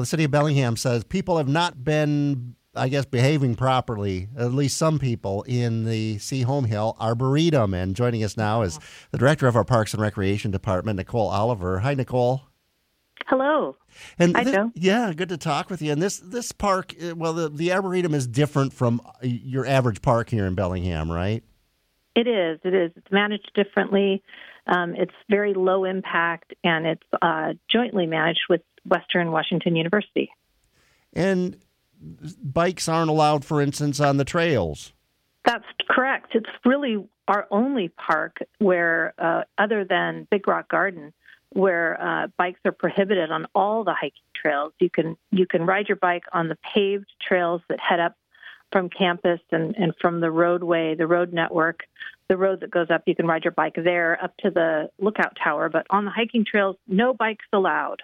Well, the city of Bellingham says people have not been, I guess, behaving properly, at least some people, in the Sehome Hill Arboretum. And joining us now is the director of our Parks and Recreation Department, Nicole Oliver. Hi, Nicole. Hello. And Hi, thi- Joe. yeah, good to talk with you. And this this park, uh, well, the the arboretum is different from uh, your average park here in Bellingham, right? It is. It is. It's managed differently. Um, it's very low impact, and it's uh, jointly managed with Western Washington University. And bikes aren't allowed, for instance, on the trails. That's correct. It's really our only park where, uh, other than Big Rock Garden, where uh, bikes are prohibited on all the hiking trails. You can you can ride your bike on the paved trails that head up from campus and, and from the roadway, the road network, the road that goes up. You can ride your bike there up to the lookout tower. But on the hiking trails, no bikes allowed.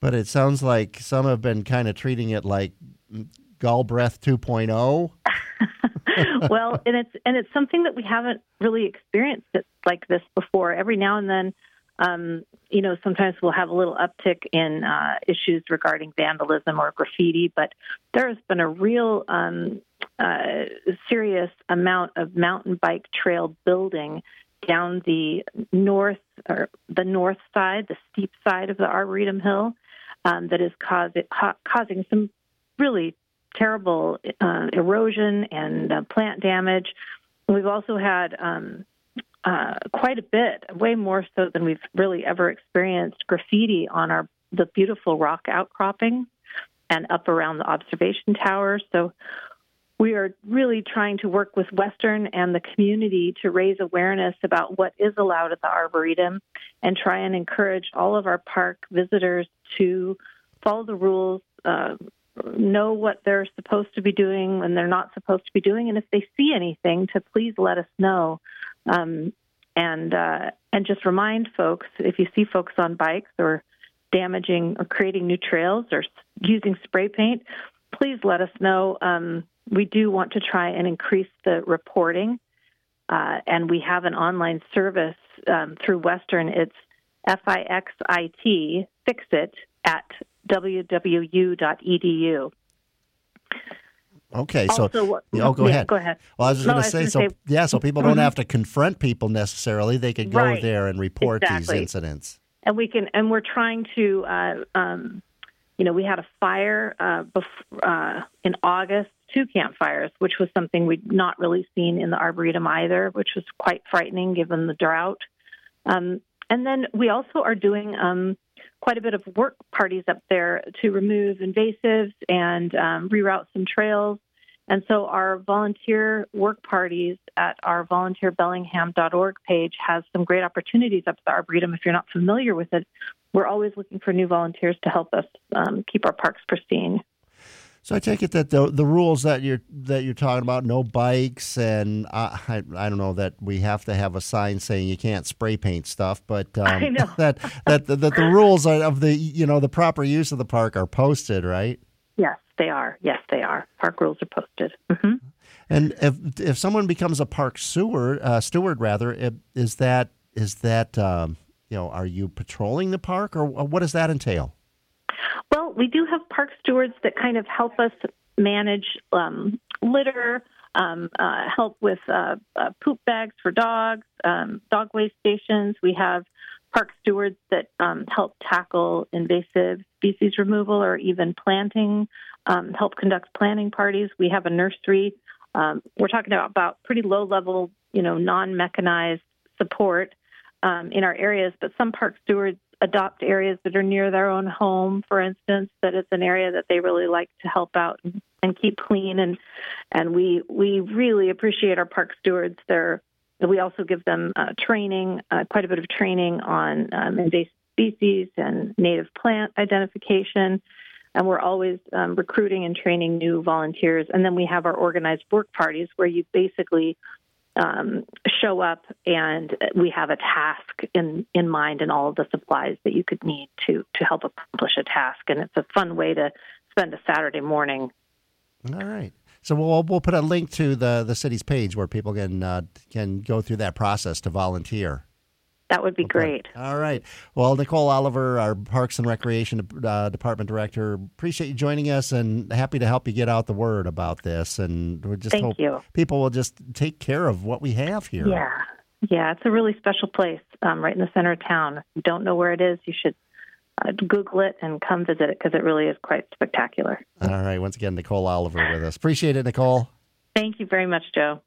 But it sounds like some have been kind of treating it like Galbraith 2.0. well, and it's and it's something that we haven't really experienced it like this before. Every now and then, um, you know, sometimes we'll have a little uptick in uh, issues regarding vandalism or graffiti, but there has been a real um, uh, serious amount of mountain bike trail building down the north or the north side, the steep side of the Arboretum Hill, um, that is cause, ca- causing some really terrible uh, erosion and uh, plant damage. We've also had um, uh, quite a bit, way more so than we've really ever experienced, graffiti on our the beautiful rock outcropping and up around the observation tower. So we are really trying to work with Western and the community to raise awareness about what is allowed at the Arboretum and try and encourage all of our park visitors to follow the rules, uh, know what they're supposed to be doing and they're not supposed to be doing, and if they see anything, to please let us know. Um, and uh, and just remind folks if you see folks on bikes or damaging or creating new trails or using spray paint, please let us know. Um, we do want to try and increase the reporting, uh, and we have an online service um, through Western. It's F I X I T fix it at wwu.edu. Okay, so also, oh, go yeah, ahead. Go ahead. Well, I was just No, going to say, so say- mm-hmm. yeah, so people don't have to confront people necessarily. They could go Right. there and report these incidents. and we can and we're trying to uh, um, you know we had a fire uh, bef- uh, in august two campfires which was something we'd not really seen in the arboretum either which was quite frightening given the drought um, and then we also are doing um, quite a bit of work parties up there to remove invasives and um, reroute some trails and so our volunteer work parties at our volunteerbellingham.org page has some great opportunities up at the Arboretum. If you're not familiar with it, we're always looking for new volunteers to help us um, keep our parks pristine. So I take it that the the rules that you're that you're talking about, no bikes, and I I, I don't know that we have to have a sign saying you can't spray paint stuff, but um, that that that the rules are- of the you know the proper use of the park are posted, right? Yes, they are. Yes, they are. Park rules are posted. hmm And if if someone becomes a park steward, uh, steward rather, is that is that um, you know are you patrolling the park or what does that entail? Well, we do have park stewards that kind of help us manage um, litter, um, uh, help with uh, uh, poop bags for dogs, um, dog waste stations. We have park stewards that um, help tackle invasive species removal or even planting, um, help conduct planting parties. We have a nursery. Um, we're talking about, about pretty low level, you know, non mechanized support in our areas, but some park stewards adopt areas that are near their own home, for instance, that it's an area that they really like to help out and, keep clean. And and we we really appreciate our park stewards. They're we also give them uh, training, uh, quite a bit of training on um, invasive species and native plant identification. And we're always um, recruiting and training new volunteers. And then we have our organized work parties where you basically um, show up and we have a task in, in mind and all of the supplies that you could need to, to help accomplish a task. And it's a fun way to spend a Saturday morning. All right. So we'll we'll put a link to the the city's page where people can uh, can go through that process to volunteer. That would be Okay. great. All right. Well, Nicole Oliver, our Parks and Recreation uh, Department Director, appreciate you joining us and happy to help you get out the word about this. And we just Thank hope you. people will just take care of what we have here. Yeah. Yeah, it's a really special place um, right in the center of town. If you don't know where it is, you should uh, Google it and come visit it because it really is quite spectacular. All right. Once again, Nicole Oliver with us. Appreciate it, Nicole. Thank you very much, Joe.